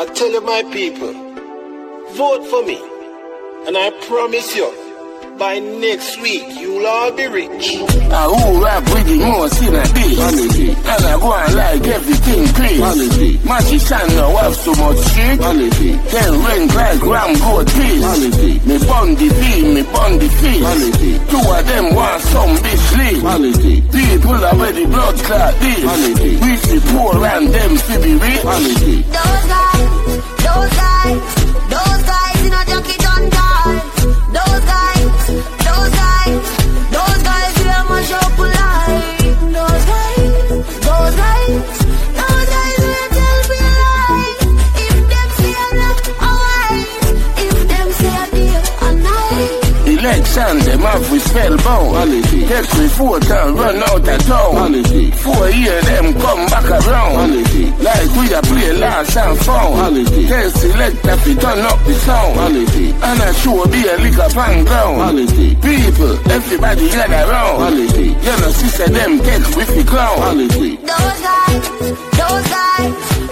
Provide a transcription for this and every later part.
I tell you, my people, vote for me. And I promise you, by next week, you'll all be rich. I who rap with the most in a day. Quality. And I go and like everything crazy. Quality. Matchy son now have so much shit. Quality. Then rank like ram goat peas. Quality. Me bun the beam, me bun the fish. Quality. Two of them want some bitch leave. Quality. People are ready blood clot this. Quality. We see poor and them to be rich. Quality. Those guys, those guys, those guys in a junkie done die. Those guys, Election, them have we spellbound. Take we four and run out of town. Four year them come back around. Like we a play last and found. Quality. Tell selector fi turn up the sound. And I sure be a lick up and ground. People, everybody gather round. Quality. You know, sister them take with the clown. Those guys, those guys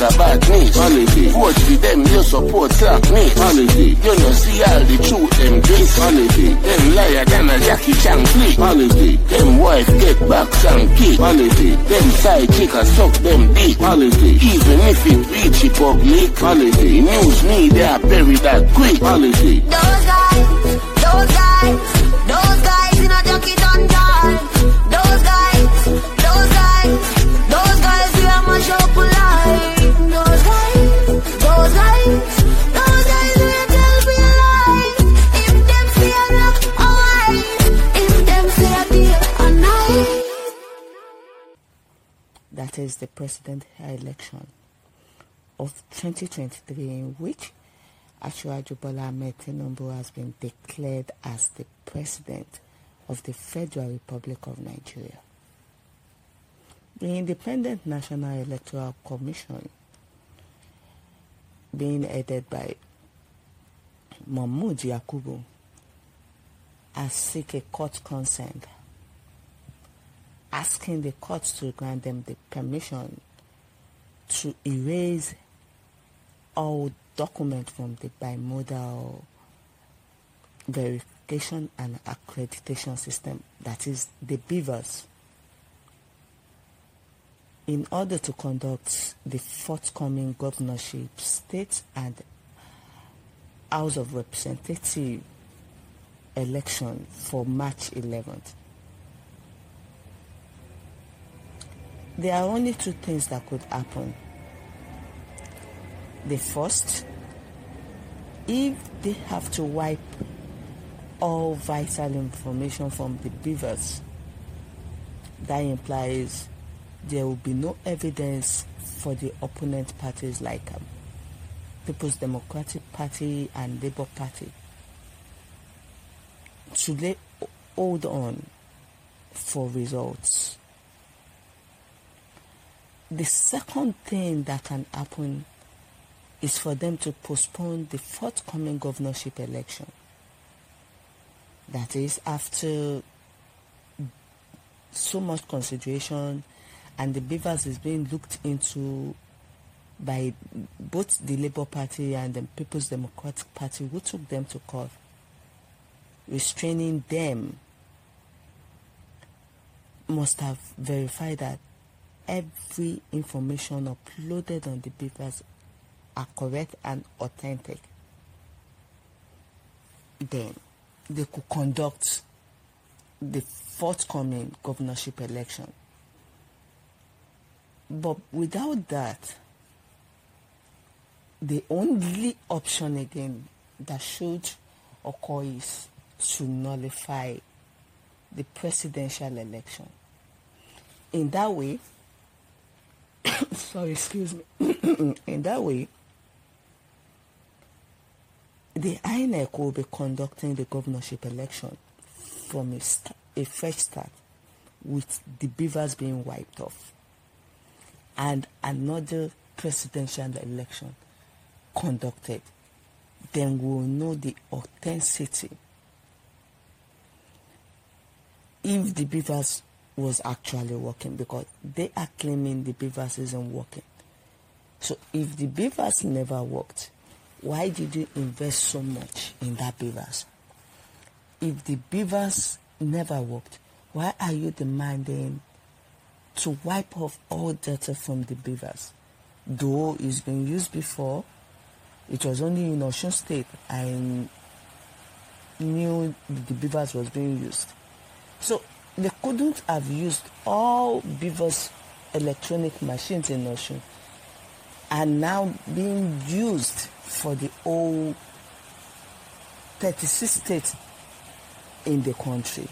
Jamaica bad niche. Quality. Vote for them, you support slackness. Quality. You know, see all the truth them this. Quality. Them liar than a Jackie Chan flick. Quality. Them wife get back and kick. Quality. Them side chick a suck them dick. Quality. Even if it reach the public. Quality. News media bury that quick. Quality. Those guys, those guys, that is the president election of 2023 in which Asiwaju Bola Ahmed has been declared as the president of the Federal Republic of Nigeria. The Independent National Electoral Commission being headed by Mahmoud Yakubu has seek a court consent asking the courts to grant them the permission to erase all documents from the bimodal verification and accreditation system, that is the BVAS, in order to conduct the forthcoming governorship, state and House of Representative election for March 11th. There are only two things that could happen. The first, if they have to wipe all vital information from the BVAS, that implies there will be no evidence for the opponent parties like um, People's Democratic Party and Labour Party to lay, hold on for results. The second thing that can happen is for them to postpone the forthcoming governorship election. That is, after so much consideration and the BVAS is being looked into by both the Labour Party and the People's Democratic Party who took them to court, restraining them must have verified that every information uploaded on the papers are correct and authentic. Then they could conduct the forthcoming governorship election. But without that, the only option again that should occur is to nullify the presidential election. In that way, sorry, excuse me. In that way, the INEC will be conducting the governorship election from a, st- a fresh start with the BVAS being wiped off. and another presidential election conducted, then we'll know the authenticity. If the BVAS was actually working, because they are claiming the BVAS isn't working. So if the BVAS never worked, why did you invest so much in that BVAS? If the BVAS never worked, why are you demanding to wipe off all data from the BVAS? Though it's been used before, it was only in Osun State I knew the BVAS was being used. So they couldn't have used all BVAS electronic machines in Osun and now being used for the whole 36 states in the country.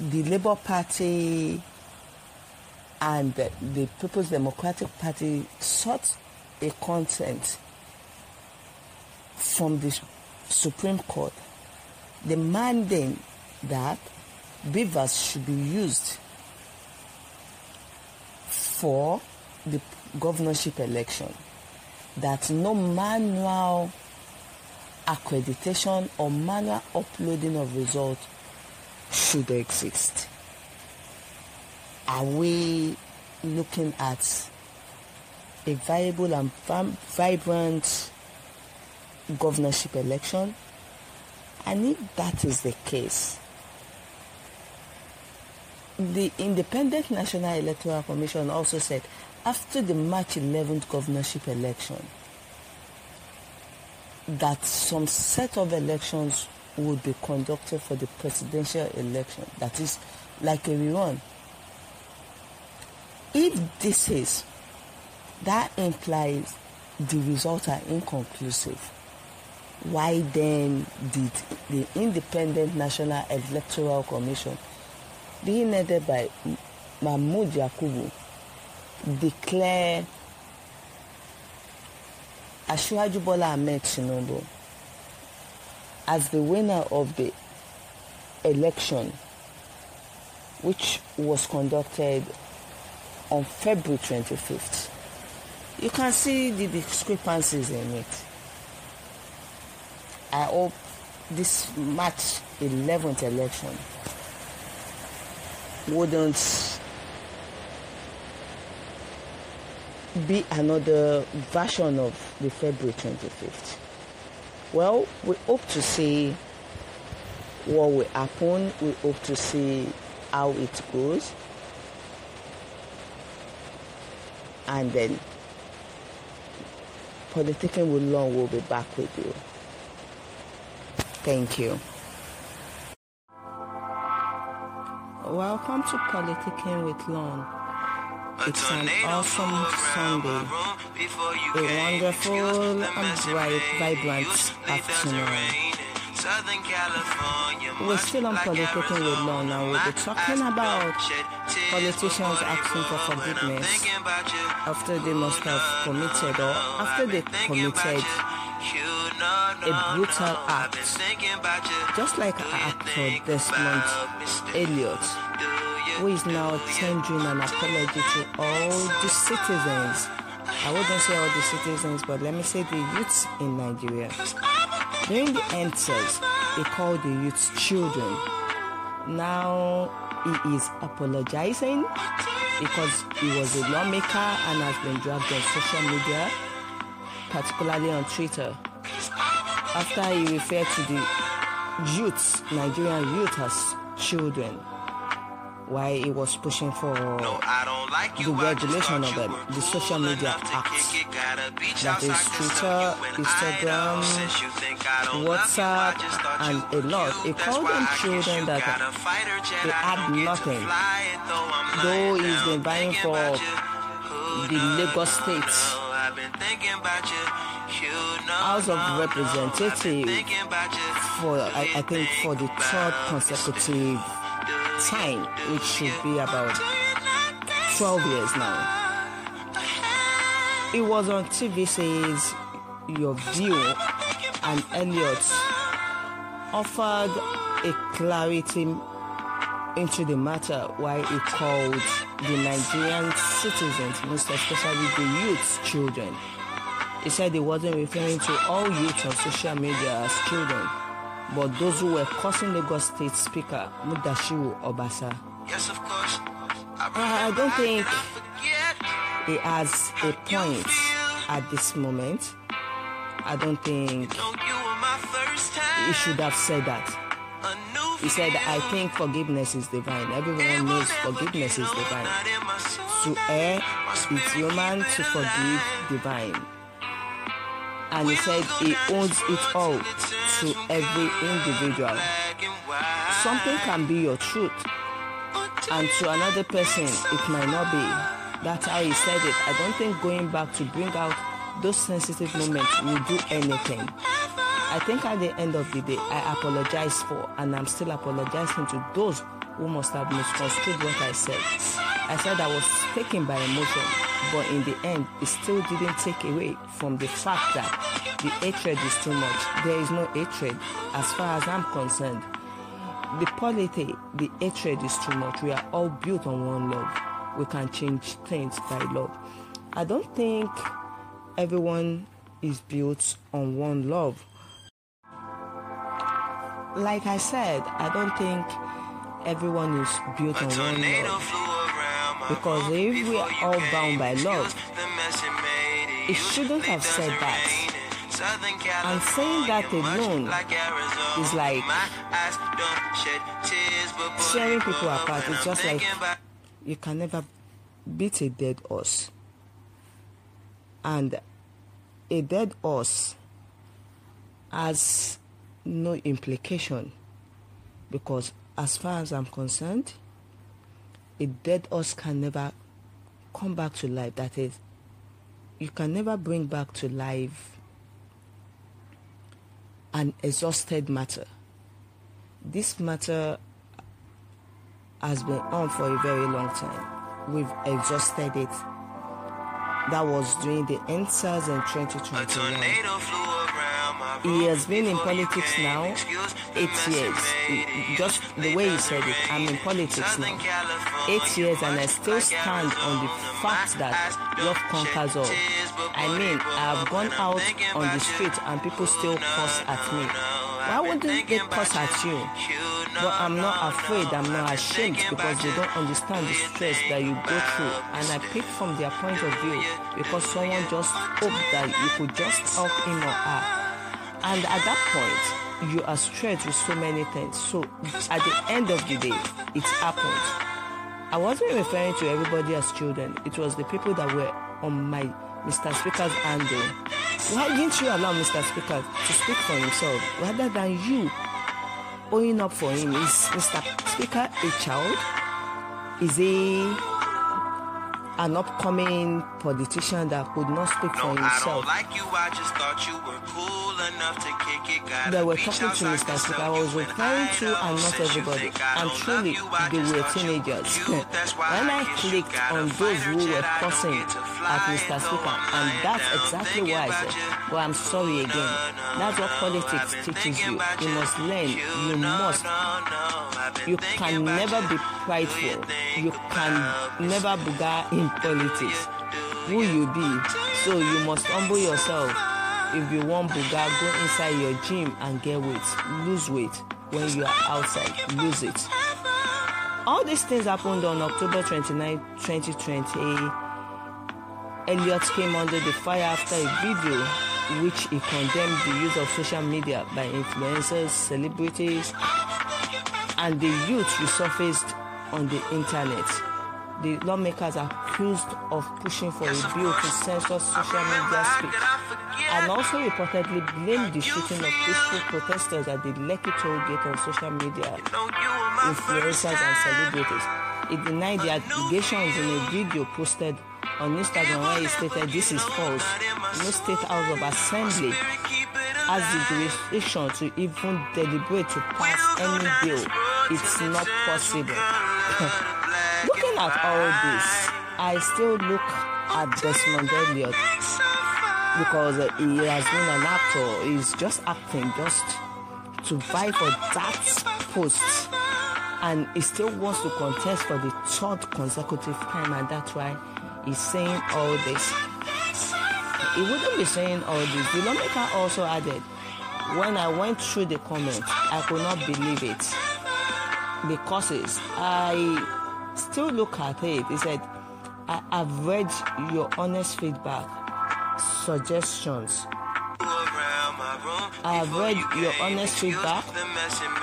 The Labour Party and the, the People's Democratic Party sought a consent from the Supreme Court demanding that BVAS should be used for the governorship election that no manual accreditation or manual uploading of results should exist. Are we looking at a viable and vibrant governorship election? And if that is the case, the Independent National Electoral Commission also said after the March 11th governorship election that some set of elections would be conducted for the presidential election. That is like a rerun. If this is that implies the results are inconclusive why then did the independent national electoral commission being headed by mahmood yakubu declare Asiwaju Bola Ahmed as the winner of the election which was conducted on February 25th. You can see the discrepancies in it. I hope this March 11th election wouldn't be another version of the February 25th. Well, we hope to see what will happen. We hope to see how it goes. And then Politicking with Long will be back with you. Thank you. Welcome to Politicking with Long. It's an awesome Sunday, a wonderful and bright, vibrant afternoon. We're still on Politicking with Law and We'll be talking about politicians asking for forgiveness after they must have committed or after they committed a brutal act, just like actor Desmond Elliott, who is now tendering an apology to all the citizens. I wouldn't say all the citizens, but let me say the youths in Nigeria. During the EndSARS, he called the youths children. Now he is apologizing because he was a lawmaker and has been dragged on social media, particularly on Twitter, after he referred to the youths, Nigerian youth, as children why he was pushing for no, like the regulation of them, um, the social media acts. That is Twitter, Instagram, WhatsApp, and a lot. He called them children that they had nothing. Though he's been vying for the Lagos State House of Representatives for I, I think for the third consecutive time, which should be about 12 years now. It was on TVC's your view and Elliot offered a clarity into the matter why he called the Nigerian citizens, most especially the youth children. He said he wasn't referring to all youth on social media as children, but those who were cursing Lagos State Speaker Mudashiru Obasa. Yes, of course. Uh, I don't think he has a point at this moment. I don't think he should have said that. He said, I think forgiveness is divine. Everyone knows forgiveness is divine. To err is human, to forgive divine. And he said he owns it all to every individual. Something can be your truth, and to another person it might not be. That's how he said it. I don't think going back to bring out those sensitive moments will do anything. I think at the end of the day, I apologize for, and I'm still apologizing to those who must have misconstrued what I said. I said I was taken by emotion, but in the end, it still didn't take away from the fact that the hatred is too much. There is no hatred as far as I'm concerned. The polity, the hatred is too much. We are all built on one love. We can change things by love. I don't think everyone is built on one love. Like I said, I don't think everyone is built on one love. Because if we are all bound by love, it shouldn't have said that. And saying that alone is like tearing people apart. It's just like you can never beat a dead horse. And a dead horse has no implication because, as far as I'm concerned, a dead horse can never come back to life. That is, you can never bring back to life an exhausted matter. This matter has been on for a very long time. We've exhausted it. That was during the EndSARS in 2021. He has been in politics now eight years. Just the way he said it, I'm in politics now. Eight years, and I still stand on the fact that love conquers all. I mean, I have gone out on the street and people still curse at me. Why wouldn't they curse at you? But I'm not afraid, I'm not ashamed because they don't understand the stress that you go through. And I pick from their point of view because someone just hoped that you could just help him or her. And at that point, you are stretched with so many things. So at the end of the day, it happened. I wasn't referring to everybody as children. It was the people that were on my Mr. Speaker's handle. Why didn't you allow Mr. Speaker to speak for himself rather than you owning up for him? Is Mr. Speaker a child? Is he an upcoming politician that could not speak for himself? They were talking to Mr. Speaker. I was referring to and not everybody. And truly, they were teenagers. when I clicked on those who were cussing at Mr. Speaker, and that's exactly why I said, well, I'm sorry again. That's what politics teaches you. You must learn. You must. You can never be prideful. You can never buga in politics. Who you be. So you must humble yourself. If you want buga, go inside your gym and get weight. Lose weight. When you are outside, lose it. All these things happened on October 29, 2020. Elliot came under the fire after a video which he condemned the use of social media by influencers, celebrities, and the youth resurfaced on the internet. The lawmakers accused of pushing for a bill to censor social media speech and also reportedly blamed the shooting of peaceful protesters at the Lekki toll gate on social media influencers and celebrities. He denied the allegations in a video posted on Instagram where he stated this is false. No state house of assembly has the jurisdiction to even deliberate to pass any bill. It's not possible. Looking at all this, I still look at Desmond Elliot because he has been an actor. He's just acting just to vie for that post. and he still wants to contest for the third consecutive time, and that's why he's saying all this. He wouldn't be saying all this. The lawmaker also added, when I went through the comments, I could not believe it. Because I still look at it. He said, I have read your honest feedback, suggestions. I have read your honest feedback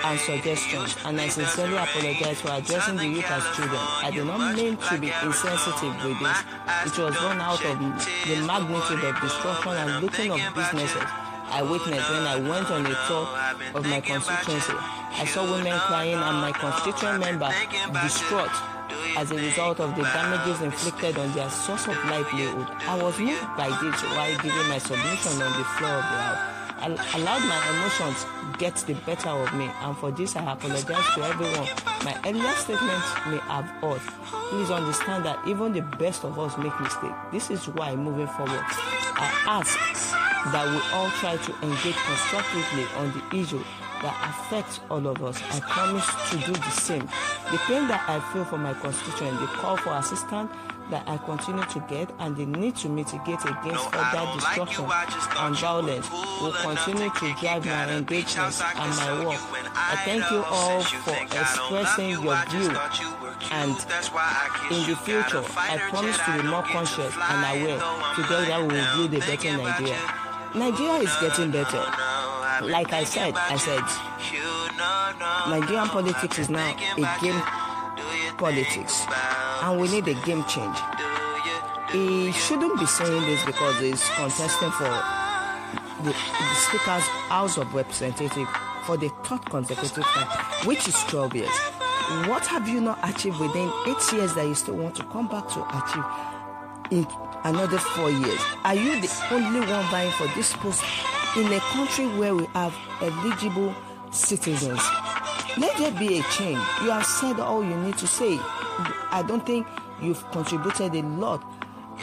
and suggestions, and I sincerely apologize for addressing the youth as children. I did not mean to be insensitive with this. It was born out of the magnitude of destruction and looting of businesses. I witnessed when I went on a tour of my constituency. I saw women crying and my constituent member distraught as a result of the damages inflicted on their source of livelihood. I was moved by this while giving my submission on the floor of the house. I allowed my emotions get the better of me, and for this I apologize to everyone. My earlier statements may have hurt. Please understand that even the best of us make mistakes. This is why, moving forward, I ask that we all try to engage constructively on the issue that affects all of us. I promise to do the same. The pain that I feel for my constituent, the call for assistance that I continue to get, and the need to mitigate against further destruction and violence will continue to drive my engagements and my work. I thank you all for expressing your view and in the future I promise to be more conscious and aware. Together we will build a better Nigeria. Nigeria is getting better. Like I said, I said Nigerian politics is now a game politics and we need a game change. He shouldn't be saying this because he's contesting for the, the Speaker's House of Representatives for the third consecutive time, which is 12 years. What have you not achieved within eight years that you still want to come back to achieve in another four years? Are you the only one vying for this post in a country where we have eligible citizens? Let there be a change. You have said all you need to say. I don't think you've contributed a lot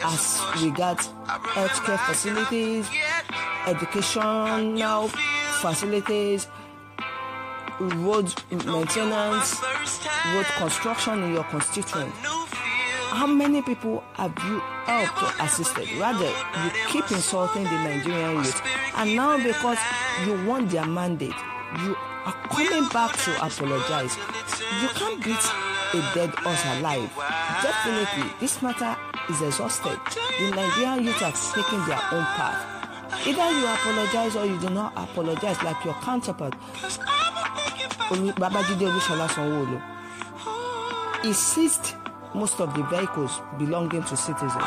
as regards healthcare facilities, educational facilities, road maintenance, road construction in your constituent. How many people have you helped or assisted? Rather, you keep insulting the Nigerian youth, and now because you want their mandate, you are coming back to apologize. You can't beat a dead horse alive. Definitely, this matter is exhausted. The Nigerian youth have taken their own path. Either you apologize or you do not apologize, like your counterpart, Babajide Olusola Sanwo-Olu. Seized most of the vehicles belonging to citizens.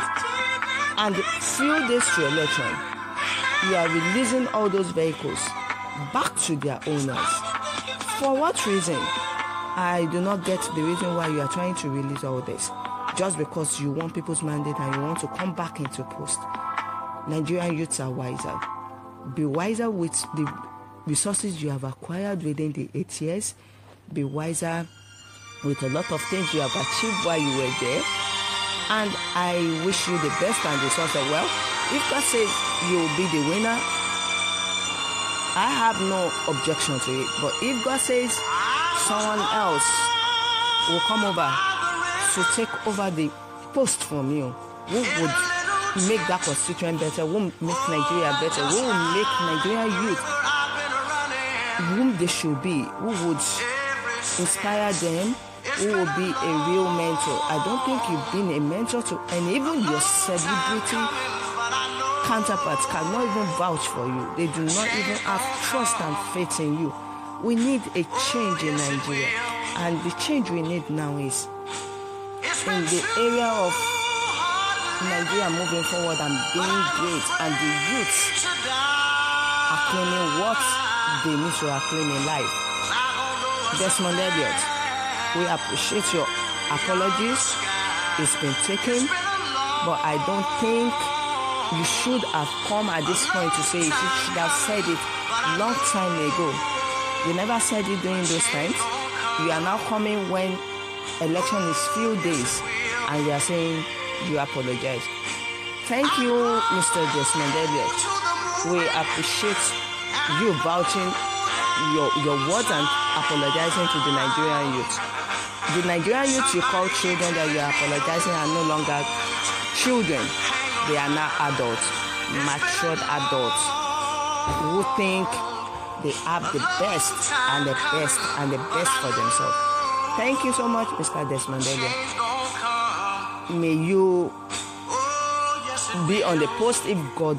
And few days to election, you are releasing all those vehicles back to their owners. For what reason? I do not get the reason why you are trying to release all this. Just because you want people's mandate and you want to come back into post. Nigerian youths are wiser. Be wiser with the resources you have acquired within the eight years. Be wiser with a lot of things you have achieved while you were there. And I wish you the best and the success. Well, if God says you will be the winner, I have no objection to it. But if God says someone else will come over to take over the post from you, who would make that constituent better, who will make Nigeria better, who will make Nigerian youth whom they should be, who would inspire them, who will be a real mentor. I don't think you've been a mentor to, and even your celebrity counterparts cannot even vouch for you. They do not even have trust and faith in you. We need a change in Nigeria, and the change we need now is in the area of Nigeria moving forward and being great, and the youths are claiming what they need to acclaim in life. Desmond Elliott, we appreciate your apologies. It's been taken, but I don't think you should have come at this point to say it. You should have said it long time ago. You never said it during those times. You are now coming when election is few days, and you are saying you apologize. Thank you, Mr. Desmond Elliott. We appreciate you vouching your, your words and apologizing to the Nigerian youth. The Nigerian youth you call children that you are apologizing are no longer children. They are now adults, matured adults who think they have the best and the best and the best for themselves. Thank you so much, Mr. Desmond. May you be on the post if God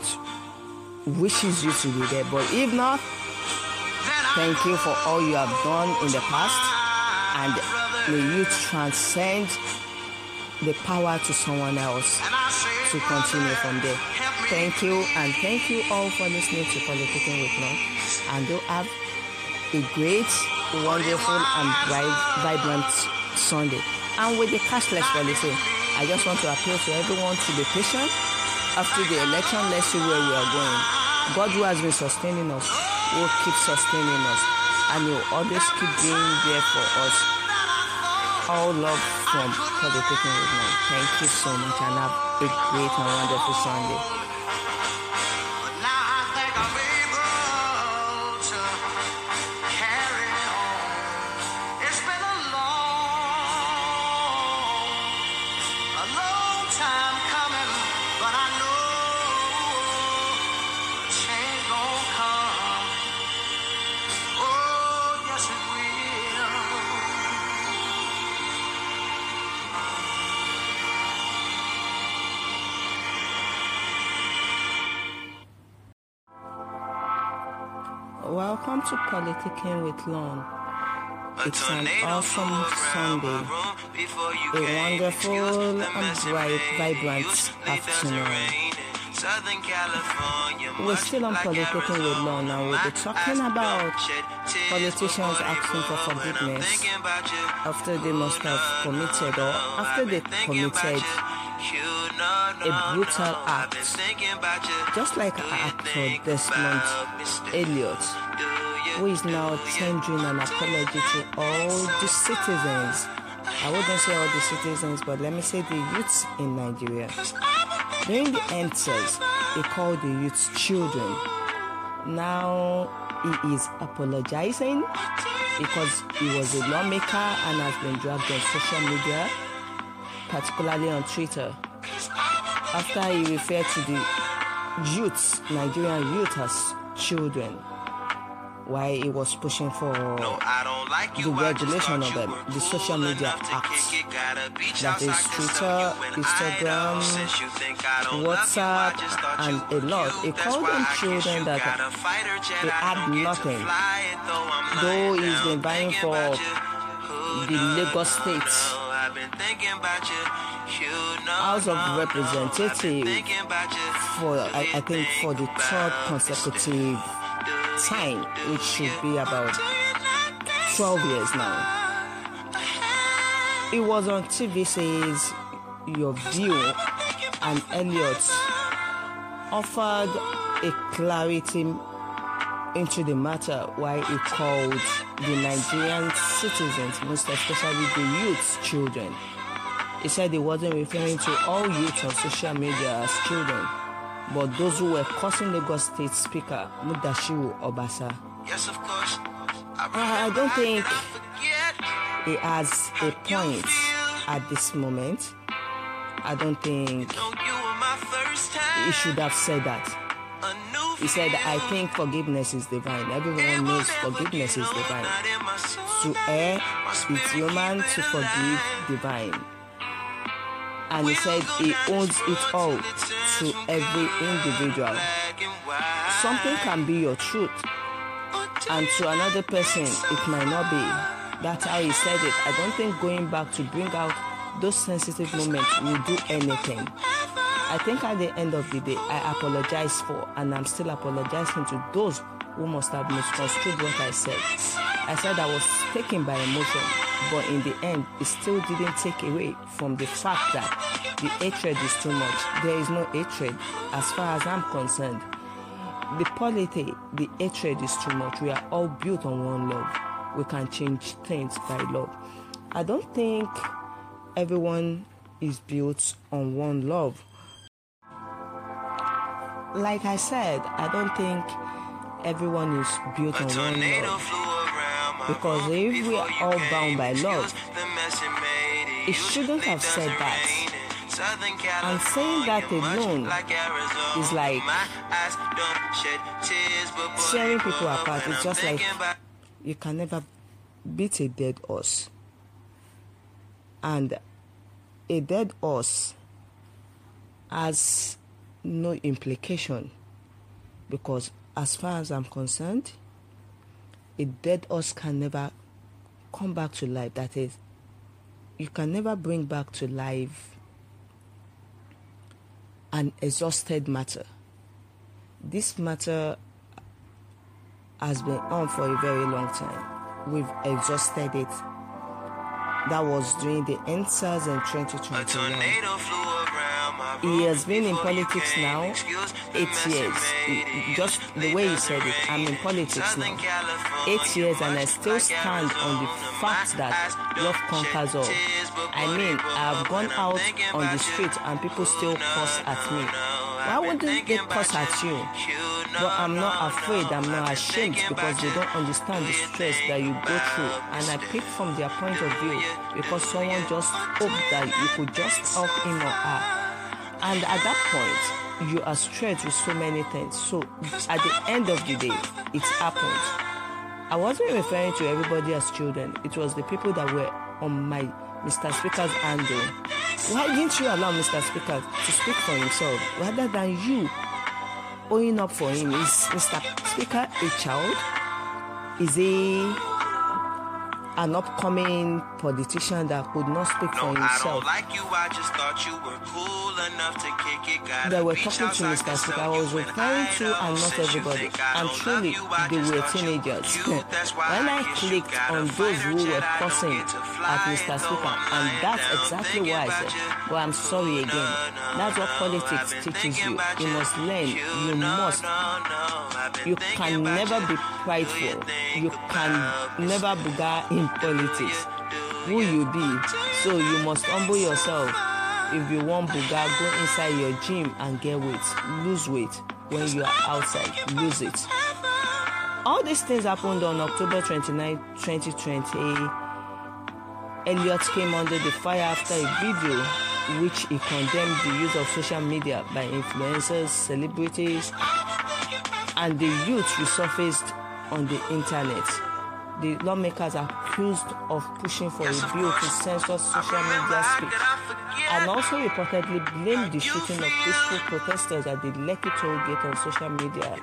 wishes you to be there. But if not, thank you for all you have done in the past and may you transcend the power to someone else to continue from there. Thank you and thank you all for listening to Politicking with Love and do have a great, wonderful and bright, vibrant Sunday. And with the cashless policy, I just want to appeal to everyone to be patient. After the election, let's see where we are going. God who has been sustaining us will keep sustaining us and he will always keep being there for us. All love from Politicking with Love. Thank you so much and have a great and wonderful Sunday. To Politicking with Lon. It's an awesome Sunday, a wonderful and um, bright, vibrant afternoon. Southern California, We're still on Politicking with Lon and we'll be talking about politicians asking for forgiveness after they must have committed or after they committed a brutal act, just like actor month, Elliott, who is now tendering an apology to all the citizens. I wouldn't say all the citizens, but let me say the youths in Nigeria. During the EndSARS, he called the youths children. Now he is apologizing because he was a lawmaker and has been dragged on social media, particularly on Twitter, after he referred to the youths, Nigerian youth, as children, while he was pushing for the regulation of them, the social media acts. That is Twitter, Instagram, WhatsApp, and a lot. He called them children that they had nothing. Though he's been vying for the Lagos State. House of Representatives. for I, I think for the third consecutive time, which should be about 12 years now. It was on TVC's your view and Elliot offered a clarity into the matter why he called the Nigerian citizens, most especially the youths, children. He said he wasn't referring to all youth on social media as children, but those who were cursing Lagos State Speaker Mudashiru Obasa. Yes, of course. I don't think he has a point at this moment. I don't think Know you my first time. he should have said that. He said. I think forgiveness is divine. Everyone knows forgiveness is divine. not in my. To err is human, to forgive divine. And he said he owns it all to every individual. Something can be your truth, and to another person, it might not be. That's how he said it. I don't think going back to bring out those sensitive moments will do anything. I think at the end of the day, I apologize for, and I'm still apologizing to those who must have misconstrued what I said. I said I was taken by emotion, but in the end, it still didn't take away from the fact that the hatred is too much. There is no hatred as far as I'm concerned. The polity, the hatred is too much. We are all built on one love. We can change things by love. I don't think everyone is built on one love. Like I said, I don't think everyone is built on one love. flew around my Because if we are all bound by love, It shouldn't have said that. And saying that alone is like tearing people apart. It's just like you can never beat a dead horse. And a dead horse has no implication because, as far as I'm concerned, a dead horse can never come back to life. That is, you can never bring back to life an exhausted matter. This matter has been on for a very long time. We've exhausted it. That was during the EndSARS in 2021. He has been in politics now eight years. Just the way you said it, I'm in politics now. Eight years, and I still stand on the fact that love conquers all. I mean, I've gone out on the street and people still curse at me. Why wouldn't they curse at you? But I'm not afraid, I'm not ashamed because they don't understand the stress that you go through. And I pick from their point of view because someone just hoped that you could just help him or her. And at that point, you are stretched with so many things. So at the end of the day, it happened. I wasn't referring to everybody as children. It was the people that were on my Mr. Speaker's handle. Why didn't you allow Mr. Speaker to speak for himself rather than you owning up for him? Is Mr. Speaker a child? Is he an upcoming politician that could not speak for himself? They were talking to Mr. Speaker. I was referring to and not everybody. And truly, they were teenagers. when I clicked on those who were cussing at Mr. Speaker, and that's exactly why I said, well, I'm sorry again. That's what politics teaches you. You must learn. You must. You can never be prideful. You can never buga in politics. Who you be. So you must humble yourself. If you want buga, go inside your gym and get weight. Lose weight. When you are outside, lose it. All these things happened on October 29, 2020. Elliot came under the fire after a video which he condemned the use of social media by influencers, celebrities, and the youth resurfaced on the internet. The lawmakers accused of pushing for a bill to censor social media speech and also reportedly blamed the shooting of peaceful protesters at the Lekki toll gate on social media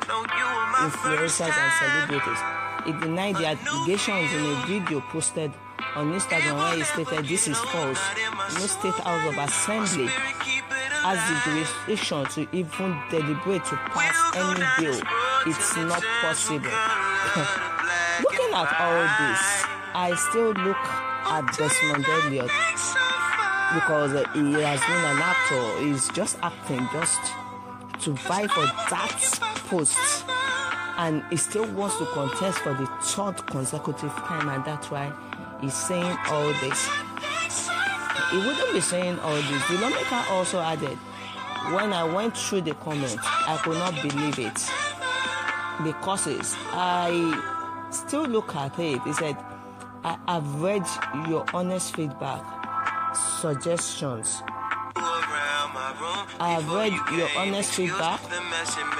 influencers and celebrities. He denied the allegations in a video posted on Instagram where he stated this is false. No state house of assembly has the jurisdiction to even deliberate to pass any bill. It's not possible. Looking at all this, I still look at Desmond Elliot because he has been an actor. He's just acting just to vie for that post. And he still wants to contest for the third consecutive time, and that's why he's saying all this. He wouldn't be saying all this. The lawmaker also added, when I went through the comments, I could not believe it. The causes, I still look at it. He said, I have read your honest feedback, suggestions. I have read your honest feedback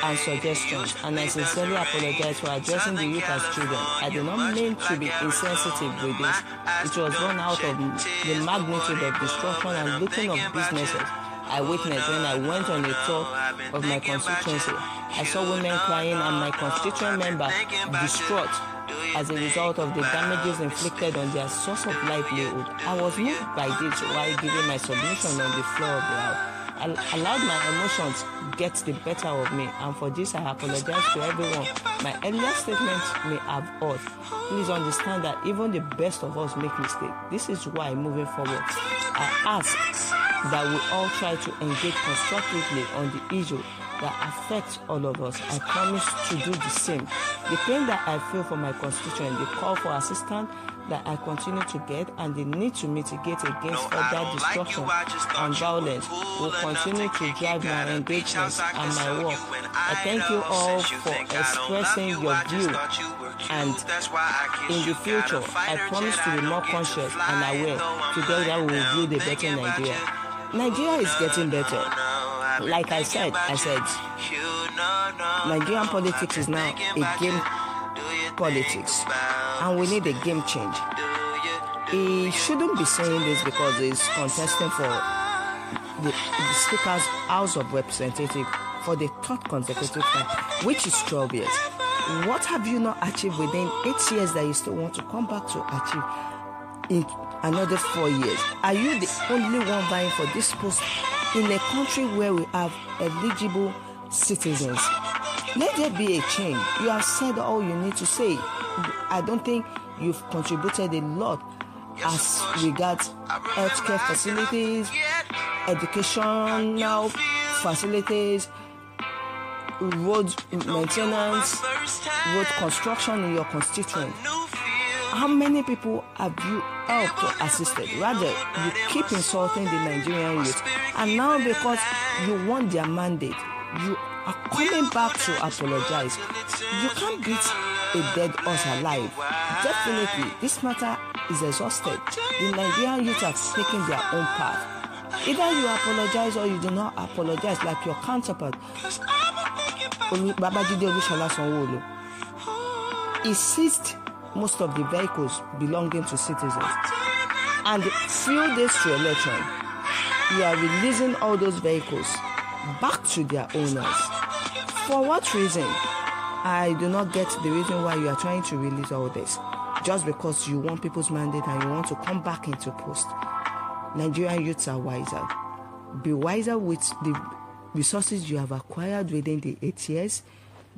and suggestions, and I sincerely apologize for addressing the youth as children. I did not mean to be insensitive with this. It was born out of the magnitude of destruction and looting of businesses I witnessed when I went on a tour of my constituency. I saw women crying and my constituent member distraught as a result of the damages inflicted on their source of livelihood. I was moved by this while giving my submission on the floor of the house. I allowed my emotions get the better of me, and for this I apologize to everyone. My earlier statements may have hurt. Please understand that even the best of us make mistakes. This is why, moving forward, I ask that we all try to engage constructively on the issue that affects all of us. I promise to do the same. The pain that I feel for my constituent, the call for assistance that I continue to get, and the need to mitigate against further destruction and violence will continue to drive my engagements and my work. I thank you all for expressing your view And in the future, I promise to be more conscious and aware. Together we will build a better Nigeria. Nigeria is getting better. Like I said, I said, Nigerian politics is now a game politics, and we need a game change. He shouldn't be saying this because he's contesting for the, the Speaker's House of Representatives for the third consecutive time, which is 12 years. What have you not achieved within eight years that you still want to come back to achieve in another four years? Are you the only one vying for this post in a country where we have eligible citizens? Let there be a change. You have said all you need to say. I don't think you've contributed a lot as regards healthcare facilities, educational facilities, road maintenance, road construction in your constituent. How many people have you helped or assisted? Rather, you keep insulting the Nigerian youth, and now because you want their mandate, you are coming back to apologize. You can't beat a dead horse alive. Definitely, this matter is exhausted. The Nigerian youth have taken their own path. Either you apologize or you do not apologize like your counterpart, Babajide Olusola Sanwo-Olu. Seized most of the vehicles belonging to citizens. And few days to election, we are releasing all those vehicles back to their owners. For what reason? I do not get the reason why you are trying to release all this. Just because you want people's mandate and you want to come back into post. Nigerian youths are wiser. Be wiser with the resources you have acquired within the eight years.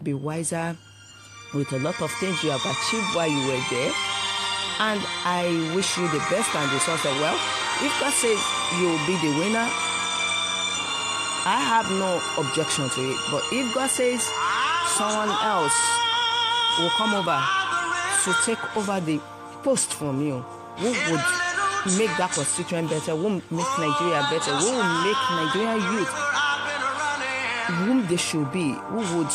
Be wiser with a lot of things you have achieved while you were there. And I wish you the best and the success. Well, if God says you will be the winner, I have no objection to it. But if God says someone else will come over to take over the post from you, who would make that constituent better, who will make Nigeria better, who will make Nigerian youth whom they should be, who would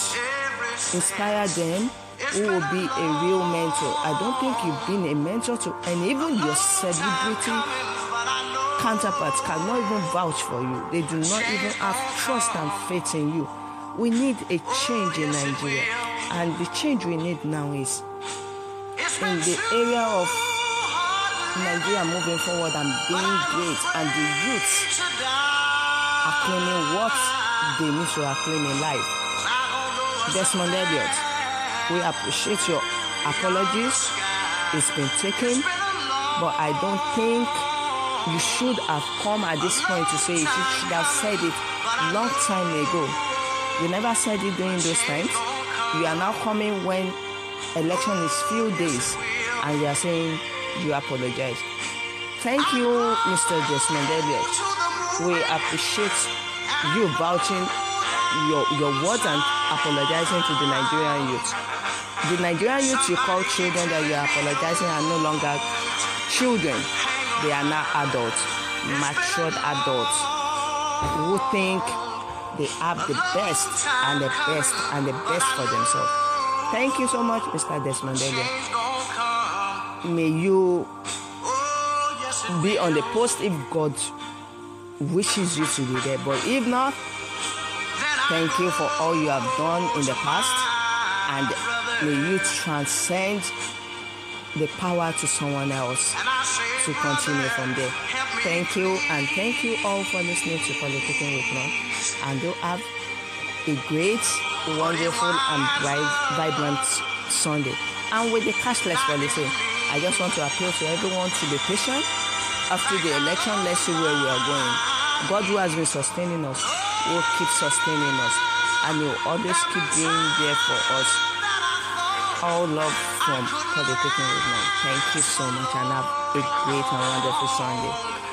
inspire them, who will be a real mentor. I don't think you've been a mentor to, and even your celebrity counterparts cannot even vouch for you. They do not even have trust and faith in you. We need a change in Nigeria, and the change we need now is in the area of Nigeria moving forward and being great, and the youths are claiming what they need to acclaim in life. Desmond Elliott, we appreciate your apologies. It's been taken, but I don't think you should have come at this point to say it. You should have said it long time ago. You never said it during those times. You are now coming when election is few days, and you are saying you apologize. Thank you, Mr. Desmond Elliott. We appreciate you vouching your your words and apologizing to the Nigerian youth. The Nigerian youth you call children that you are apologizing are no longer children. They are now adults, matured adults who think they have the best and the best and the best for themselves. Thank you so much, Mr. Desmond Elliott. May you be on the post if God wishes you to be there. But if not, thank you for all you have done in the past and may you transcend the power to someone else to continue from there. Thank you and thank you all for listening to Politicking with me. And do have a great, wonderful and bright, vibrant Sunday. And with the cashless policy, I just want to appeal to everyone to be patient. After the election, let's see where we are going. God who has been sustaining us will keep sustaining us and will always keep being there for us. All love from with me. Thank you so much and have a great and wonderful Sunday.